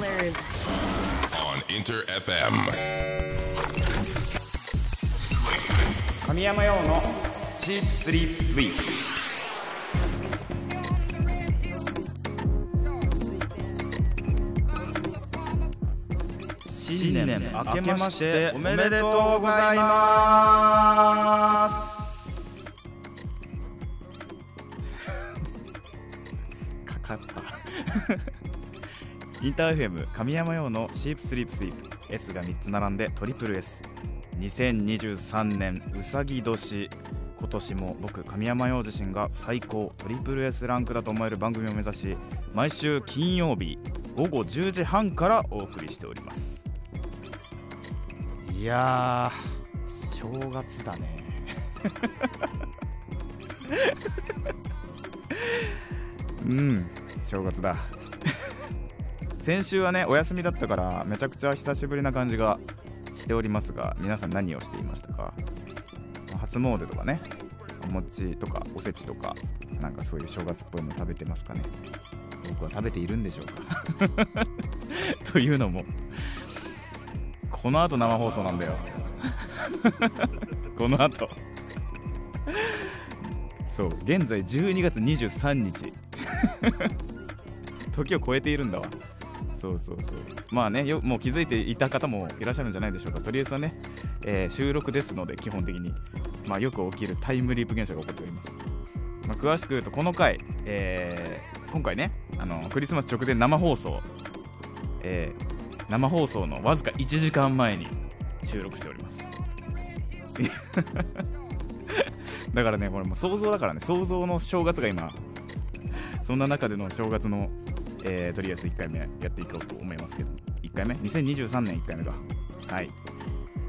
Killers. on Inter FM. 神山用のシープスリープスイープ新年明けましておめでとうございますインターフェム神山用のシープスリープスイープ S が3つ並んでトリプル S 2023年うさぎ年。今年も僕神山陽自身が最高トリプル S ランクだと思える番組を目指し毎週金曜日午後10時半からお送りしております。いや正月だね。うん正月だ。先週はねお休みだったからめちゃくちゃ久しぶりな感じがしておりますが皆さん何をしていましたか？初詣とかねお餅とかおせちとかなんかそういう正月っぽいの食べてますかね？僕は食べているんでしょうか？というのもこの後生放送なんだよ。この後。そう現在12月23日。時を超えているんだわ。そうそうそう。まあねよもう気づいていた方もいらっしゃるんじゃないでしょうか。とりあえずはね、えー収録ですので基本的に、まあ、よく起きるタイムリープ現象が起こっております、まあ、詳しく言うとこの回、えー今回ねあのクリスマス直前生放送、えー生放送のわずか1時間前に収録しております。だからねこれもう想像だからね想像の正月が今そんな中での正月の、えーとりあえず1回目やっていこうと思いますけど1回目？2023年1回目か。はい。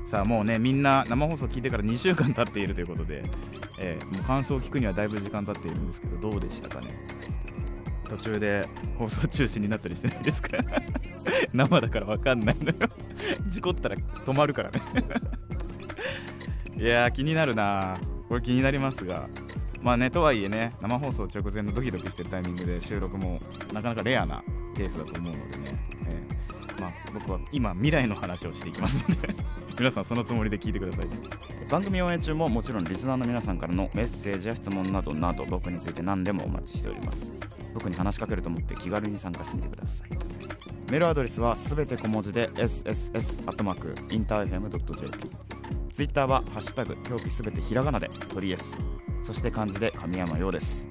さあもうねみんな生放送聞いてから2週間経っているということで、えーもう感想を聞くにはだいぶ時間経っているんですけどどうでしたかね？途中で放送中止になったりしてないですか？生だから分かんないのよ。事故ったら止まるからね。いや気になるなこれ気になりますがまあねとはいえね生放送直前のドキドキしてるタイミングで収録もなかなかレアなケースだと思うのでね、えーまあ、僕は今未来の話をしていきますので。皆さんそのつもりで聞いてください番組応援中ももちろんリスナーの皆さんからのメッセージや質問などなど僕について何でもお待ちしております。僕に話しかけると思って気軽に参加してみてください。メールアドレスはすべて小文字で sss.interfm.jp ツイッターは「ハッシュタグ表記すべてひらがな」で鳥 S そして漢字で神山陽です。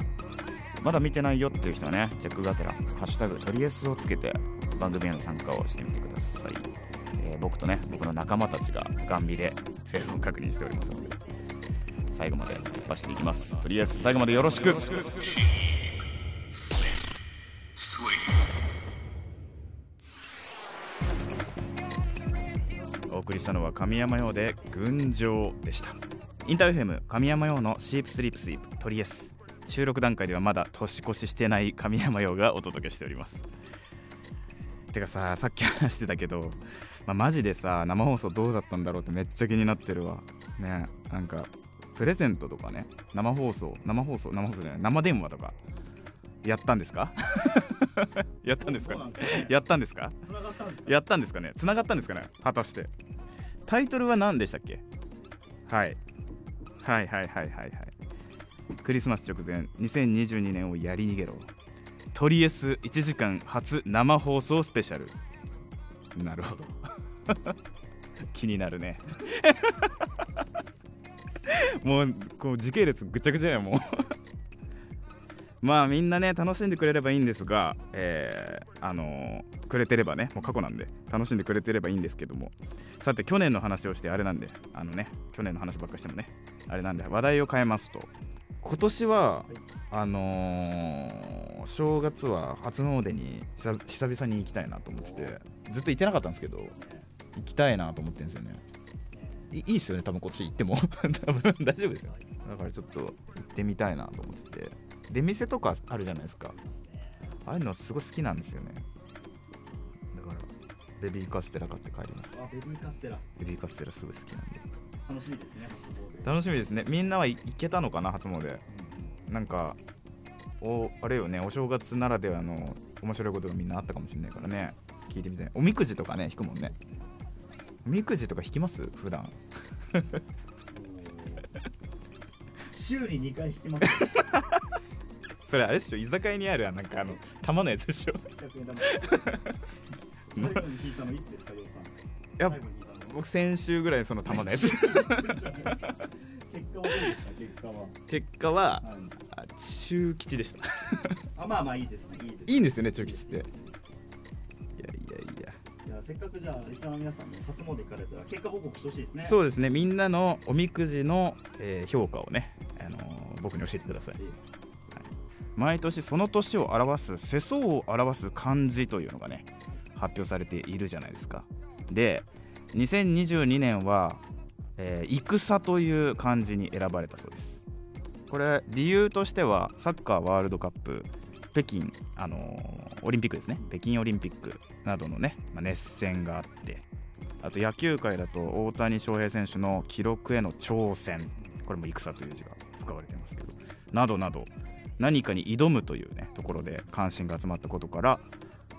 まだ見てないよっていう人はねチェックがてら「ハッシュタグ鳥 S」をつけて番組への参加をしてみてください、えー僕とね僕の仲間たちがガンビで生存確認しておりますので最後まで突っ走っていきます。鳥 S 最後までよろしく。お送りしたのは神山用で群青でした。インターフェム神山用のシープスリープスイープトリエス。収録段階ではまだ年越ししてない神山用がお届けしております。てかささっき話してたけど、まあ、マジでさ生放送どうだったんだろうってめっちゃ気になってるわ。ねなんかプレゼントとかね生放送生放送生放送じゃない生電話とかやったんですか？やったんですか？やったんですか？やったんですかね？繋がったんですかね？果たして。タイトルは何でしたっけ？はいはいはいはいはいはい。クリスマス直前2022年をやり逃げろ。トリエス1時間初生放送スペシャル。なるほど。気になるね。もうこう時系列ぐちゃぐちゃやもうまあみんなね楽しんでくれればいいんですが、えーあのーくれてればねもう過去なんで楽しんでくれてればいいんですけども。さて去年の話をしてあれなんであのね去年の話ばっかしてもねあれなんで話題を変えますと。今年は、あのー正月は初詣に久々に行きたいなと思っててずっと行ってなかったんですけど行きたいなと思ってるんですよね。いいいっすよね多分今年行っても。多分大丈夫ですよ。だからちょっと行ってみたいなと思ってて。出店とかあるじゃないですか。ああいうのすごい好きなんですよね。だからベビーカステラ買って帰ります。あベビーカステラ。ベビーカステラすごい好きなんで。楽しみですね楽しみですね。みんなは行けたのかな初詣。なんかおあれよねお正月ならではの面白いことがみんなあったかもしれないからね。聞いてみたい。おみくじとかね引くもんね。おみくじとか引きます？普段。週に2回引きます。それあれでしょ居酒屋にあるなんかあの玉のやつでしょ100円玉。最後に引いたのいつですか、いたの。僕先週ぐらいその玉のやつ結果はどうですか、結果は。結果ははいあ中吉でしたあ、まあまあいいですね、いいです。いいんですよね中吉っていやいやいやいやせっかくじゃあリスナーの皆さんに初詣行かれたら結果報告してほしいですね。そうですねみんなのおみくじの、えー評価をね、あのー僕に教えてください毎年その年を表す世相を表す漢字というのがね発表されているじゃないですか。で2022年は、えー戦という漢字に選ばれたそうです。これ理由としてはサッカーワールドカップ北京、あのーオリンピックですね。北京オリンピックなどのね、まあ熱戦があってあと野球界だと大谷翔平選手の記録への挑戦。これも戦という字が使われてますけど。などなど何かに挑むというねところで関心が集まったことから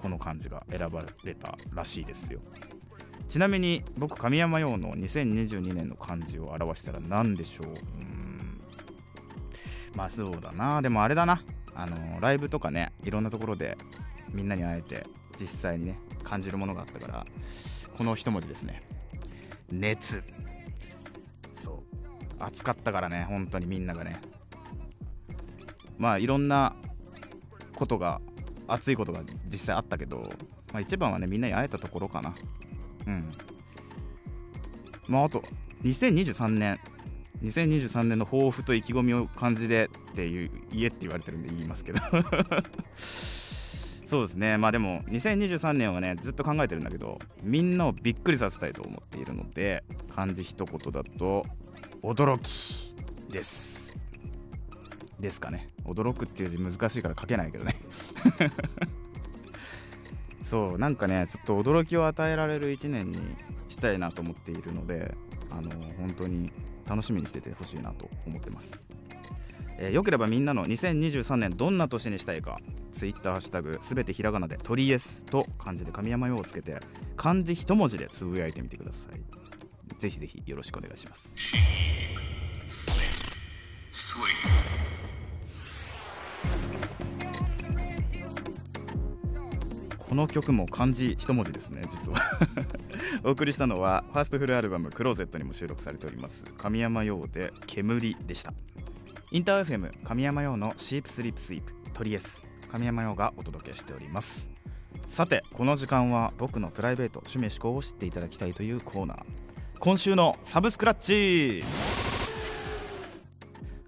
この漢字が選ばれたらしいですよ。ちなみに僕神山用の2022年の漢字を表したら何でしょう？うん。まあそうだな。でもあれだな。あのライブとかねいろんなところでみんなに会えて実際にね感じるものがあったからこの一文字ですね。熱。そう。暑かったからね本当にみんながね。まあいろんなことが熱いことが実際あったけど、まあ、一番はねみんなに会えたところかな。うん。まああと2023年。2023年の抱負と意気込みを感じでっていう家って言われてるんで言いますけど。そうですね。まあでも2023年はねずっと考えてるんだけどみんなをびっくりさせたいと思っているので漢字一言だと驚きです。ですかね。驚くっていう字難しいから書けないけどね。そうなんかねちょっと驚きを与えられる1年にしたいなと思っているのであの本当に楽しみにしててほしいなと思ってます、えーよければみんなの2023年どんな年にしたいか Twitter ハッシュタグすべてひらがなで「トリエス」と漢字で神山用をつけて漢字一文字でつぶやいてみてください。ぜひぜひよろしくお願いします。この曲も漢字一文字ですね実は。お送りしたのはファーストフルアルバム「クローゼット」にも収録されております神山用で「煙」でした。インター FM 神山用の「シープスリープスイープ」トリエス神山用がお届けしております。さてこの時間は僕のプライベート趣味思考を知っていただきたいというコーナー。今週のサブスクラッチ!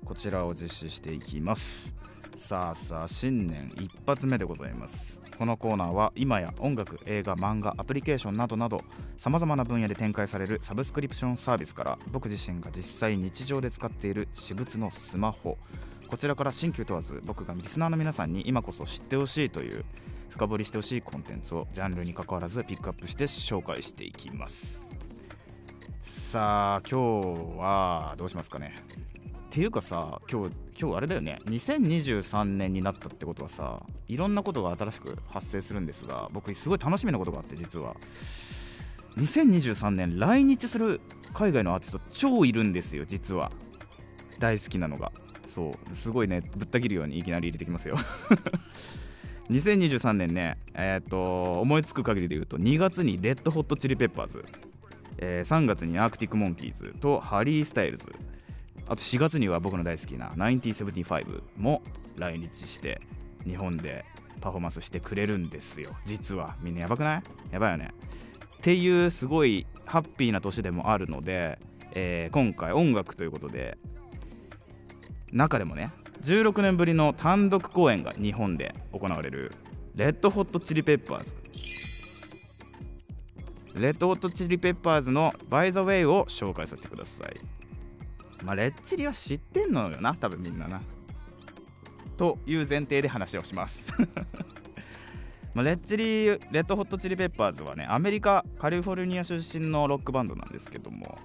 こちらを実施していきます。さあさあ新年一発目でございます。このコーナーは今や音楽映画漫画アプリケーションなどなどさまざまな分野で展開されるサブスクリプションサービスから僕自身が実際日常で使っている私物のスマホこちらから新旧問わず僕がリスナーの皆さんに今こそ知ってほしいという深掘りしてほしいコンテンツをジャンルに関わらずピックアップして紹介していきます。さあ今日はどうしますかね？ていうかさ今日今日あれだよね。2023年になったってことはさいろんなことが新しく発生するんですが僕すごい楽しみなことがあって実は。2023年来日する海外のアーティスト超いるんですよ実は。大好きなのが。そうすごいねぶった切るようにいきなり入れてきますよ。2023年ねえっ、と思いつく限りで言うと2月にレッドホットチリペッパーズ、えー3月に Arctic Monkeys とハリー・スタイルズ。あと4月には僕の大好きな1975も来日して日本でパフォーマンスしてくれるんですよ。実はみんなやばくない？やばいよね。っていうすごいハッピーな年でもあるので、えー今回音楽ということで中でもね16年ぶりの単独公演が日本で行われる Red Hot Chili Peppers。Red Hot Chili Peppers の「By the Way」を紹介させてください。まあレッチリは知ってんのよな多分みんなな。という前提で話をします。まあレッチリ Red Hot Chili Peppers はねアメリカカリフォルニア出身のロックバンドなんですけども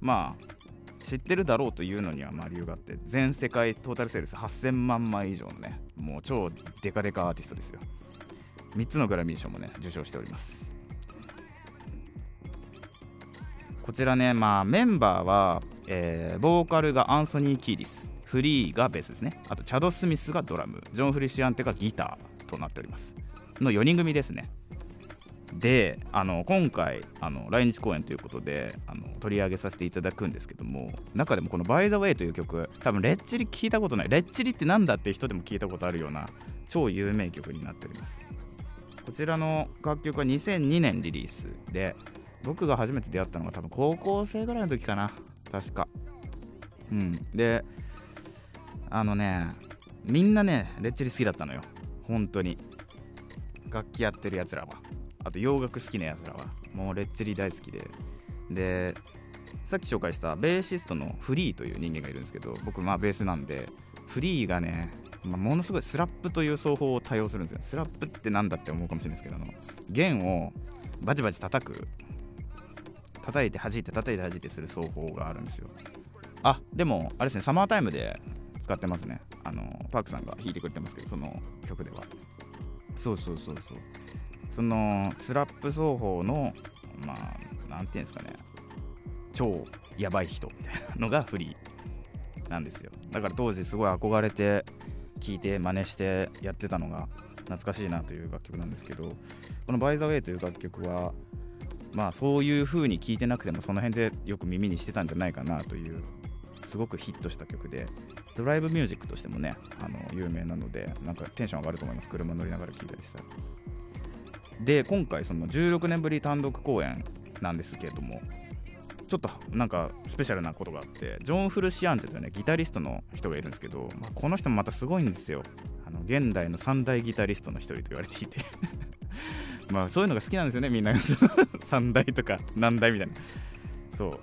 まあ知ってるだろうというのにはまあ理由があって全世界トータルセールス8000万枚以上のねもう超デカデカアーティストですよ。3つのグラミー賞もね受賞しております。こちらねまあメンバーは、えーボーカルがアンソニー・キーディスフリーがベースですね。あとチャド・スミスがドラムジョン・フルシアンテがギターとなっておりますの4人組ですね。であの今回あの来日公演ということであの取り上げさせていただくんですけども中でもこの「By the Way」という曲多分レッチリ聞いたことないレッチリってなんだって人でも聞いたことあるような超有名曲になっております。こちらの楽曲は2002年リリースで僕が初めて出会ったのが多分高校生ぐらいの時かな。確か。うん。であのねみんなねレッチリ好きだったのよ。本当に。楽器やってるやつらは。あと洋楽好きなやつらは。もうレッチリ大好きで。でさっき紹介したベーシストのフリーという人間がいるんですけど僕まあベースなんでフリーがね、まあものすごいスラップという奏法を多用するんですよ。スラップってなんだって思うかもしれないですけどあの弦をバチバチ叩く叩いて弾いて叩いて弾いてする奏法があるんですよ。あでもあれですねサマータイムで使ってますね。あのパークさんが弾いてくれてますけどその曲では。そうそうそうそう。そのスラップ奏法のまあなんていうんですかね。超やばい人みたいなのがフリーなんですよ。だから当時すごい憧れて聴いて真似してやってたのが懐かしいなという楽曲なんですけどこの「By the Way」という楽曲はまあそういう風に聴いてなくてもその辺でよく耳にしてたんじゃないかなというすごくヒットした曲でドライブミュージックとしてもねあの有名なのでなんかテンション上がると思います。車乗りながら聴いたりしたら。で今回その16年ぶり単独公演なんですけれどもちょっとなんかスペシャルなことがあってジョン・フルシアンテというねギタリストの人がいるんですけど、まあ、この人もまたすごいんですよ。あの現代の三大ギタリストの一人と言われていて。まあそういうのが好きなんですよね。みんな。三大とか何大みたいな。そう。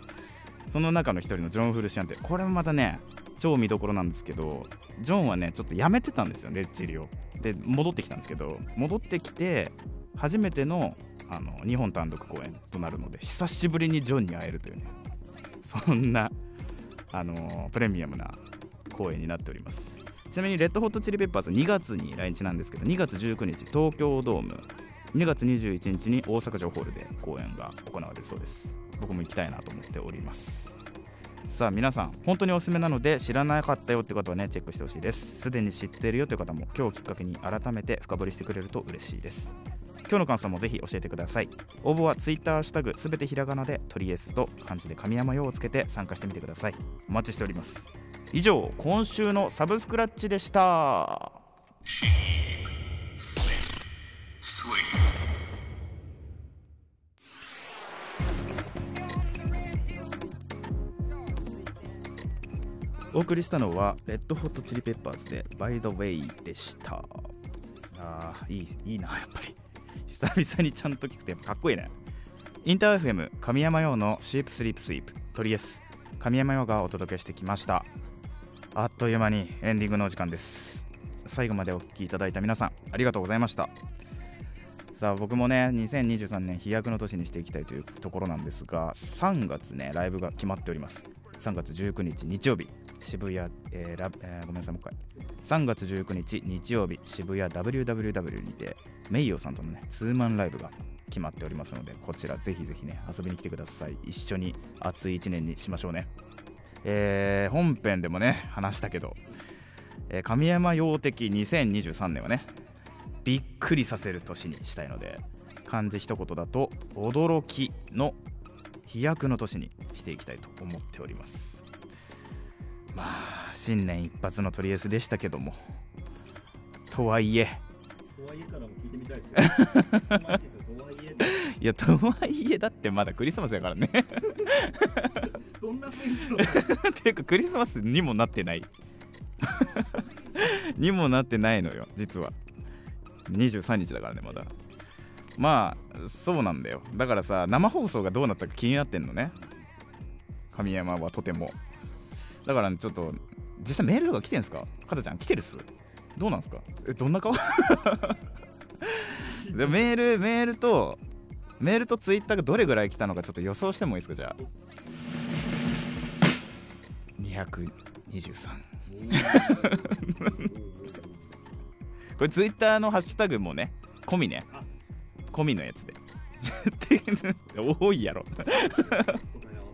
その中の一人のジョン・フルシアンテこれもまたね超見どころなんですけどジョンはねちょっとやめてたんですよレッチリを。で戻ってきたんですけど戻ってきて初めてのあの日本単独公演となるので久しぶりにジョンに会えるというね。そんなあのプレミアムな公演になっております。ちなみにレッドホットチリペッパーズ2月に来日なんですけど2月19日東京ドーム2月21日に大阪城ホールで公演が行われるそうです。僕も行きたいなと思っております。さあ皆さん本当におすすめなので知らなかったよって方はねチェックしてほしいです。すでに知ってるよという方も今日きっかけに改めて深掘りしてくれると嬉しいです。今日の感想もぜひ教えてください。応募は Twitter ハッシュタグすべてひらがなでトリエスと漢字で神山用をつけて参加してみてください。お待ちしております。以上今週のサブスクラッチでした。お送りしたのはレッドホットチリペッパーズで By the Way でした。あーいいいいなやっぱり。久々にちゃんと聞くとやっぱかっこいいね。インター FM 神山用のシープスリープスイープトリエス。神山用がお届けしてきました。あっという間にエンディングのお時間です。最後までお聞きいただいた皆さんありがとうございました。さあ僕もね2023年飛躍の年にしていきたいというところなんですが3月ねライブが決まっております。3月19日日曜日。渋谷、えーラえーごめんなさいもう一回。3月19日日曜日渋谷 WWW にてメイヨさんとのねツーマンライブが決まっておりますのでこちらぜひぜひね遊びに来てください。一緒に熱い1年にしましょうね。えー本編でもね話したけど、えー神山陽的2023年はねびっくりさせる年にしたいので漢字一言だと驚きの飛躍の年にしていきたいと思っております。まあ新年一発のトリエスでしたけども。とはいえ。とはいえからも聞いてみたいですよ。まあいいですよ。とはいえいやとはいえだってまだクリスマスやからね。どんな雰囲気の？ていうかクリスマスにもなってない。にもなってないのよ実は。23日だからねまだ。まあそうなんだよ。だからさ生放送がどうなったか気になってんのね。神山はとてもだから、ちょっと実際メールとか来てんすか？かたちゃん来てるっす？どうなんすか？えどんな顔？でメールメールとメールとツイッターがどれぐらい来たのかちょっと予想してもいいですか？じゃあ。223 これツイッターのハッシュタグもね込みね。あ。込みのやつで。多いやろ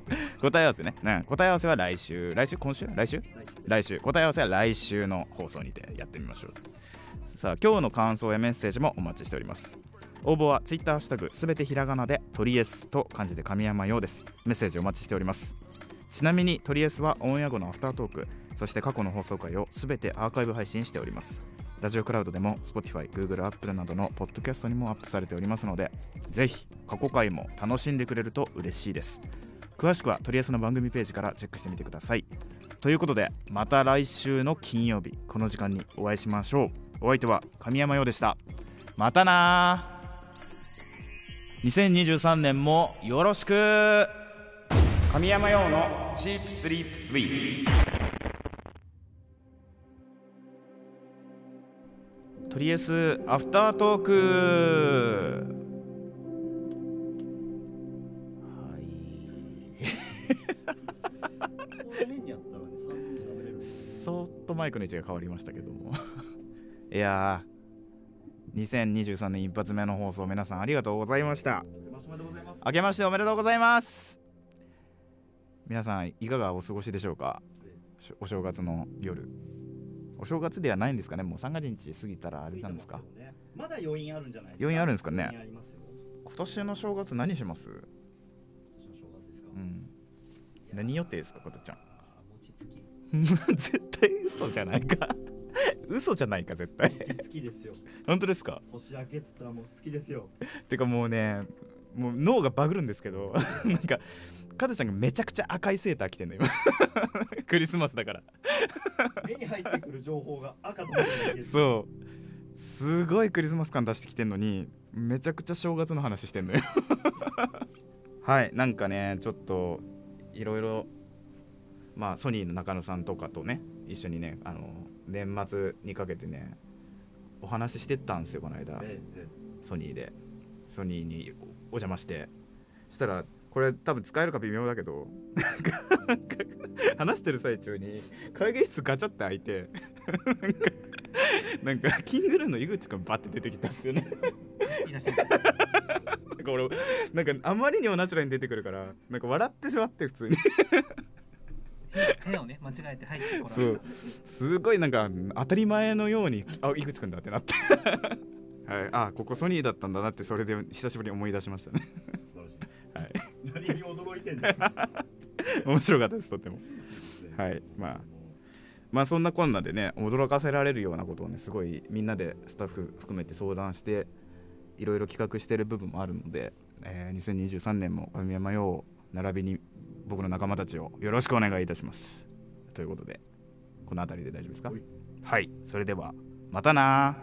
答え合わせね、答え合わせは来週。来週？今週？来週？来週。答え合わせは来週の放送にてやってみましょう。さあ今日の感想やメッセージもお待ちしております。応募は Twitter ハッシュタグすべてひらがなでトリエスと漢字で神山ようです。メッセージお待ちしております。ちなみにトリエスはオンエア後のアフタートークそして過去の放送回をすべてアーカイブ配信しております。ラジオクラウドでも Spotify、Google、Apple などのポッドキャストにもアップされておりますのでぜひ過去回も楽しんでくれると嬉しいです。詳しくはトリエスの番組ページからチェックしてみてください。ということでまた来週の金曜日この時間にお会いしましょう。お相手は神山陽でした。またな2023年もよろしく。神山陽のチープスリープスイート。とりあえずアフタートーク。そーっとマイクの位置が変わりましたけどもいやー2023年一発目の放送皆さんありがとうございました。明けましておめでとうございます。皆さんいかがお過ごしでしょうか？しお正月の夜。お正月ではないんですかね？もう三が日過ぎたらあれなんですか？ね。まだ余韻あるんじゃないですか？余韻あるんですかね？今年の正月何します？今年の正月ですか？うん何予定ですかことちゃん？餅つき。絶対嘘じゃないか 嘘じゃないか絶対餅つきですよ。本当ですか？年明けっつったらもう好きですよ。てかもうねもう脳がバグるんですけど なんかカズちゃんがめちゃくちゃ赤いセーター着てんの今 クリスマスだから目に入ってくる情報が赤と。そうすごいクリスマス感出してきてんのにめちゃくちゃ正月の話してんのよはいなんかねちょっといろいろまあソニーの中野さんとかとね一緒にねあの年末にかけてねお話ししてったんですよこの間。えええソニーで。ソニーにお邪魔して。そしたらこれ多分使えるか微妙だけど話してる最中に会議室ガチャって開いてなんかキングルーの井口くんバッて出てきたんですよねか俺なんかあまりにもナチュラルに出てくるからなんか笑ってしまって普通に。部屋をね間違えて入ってこらそう。れたすごいなんか当たり前のようにあ井口くんだってなって。はい。あここソニーだったんだなってそれで久しぶりに思い出しましたね。素晴らしい。はい。何に驚いてんだよ。面白かったですとても。はい。まあまあそんなこんなでね驚かせられるようなことをねすごいみんなでスタッフ含めて相談していろいろ企画してる部分もあるので、えー2023年も神山陽並びに僕の仲間たちをよろしくお願いいたします。ということでこの辺りで大丈夫ですか？はい。はい。それではまたな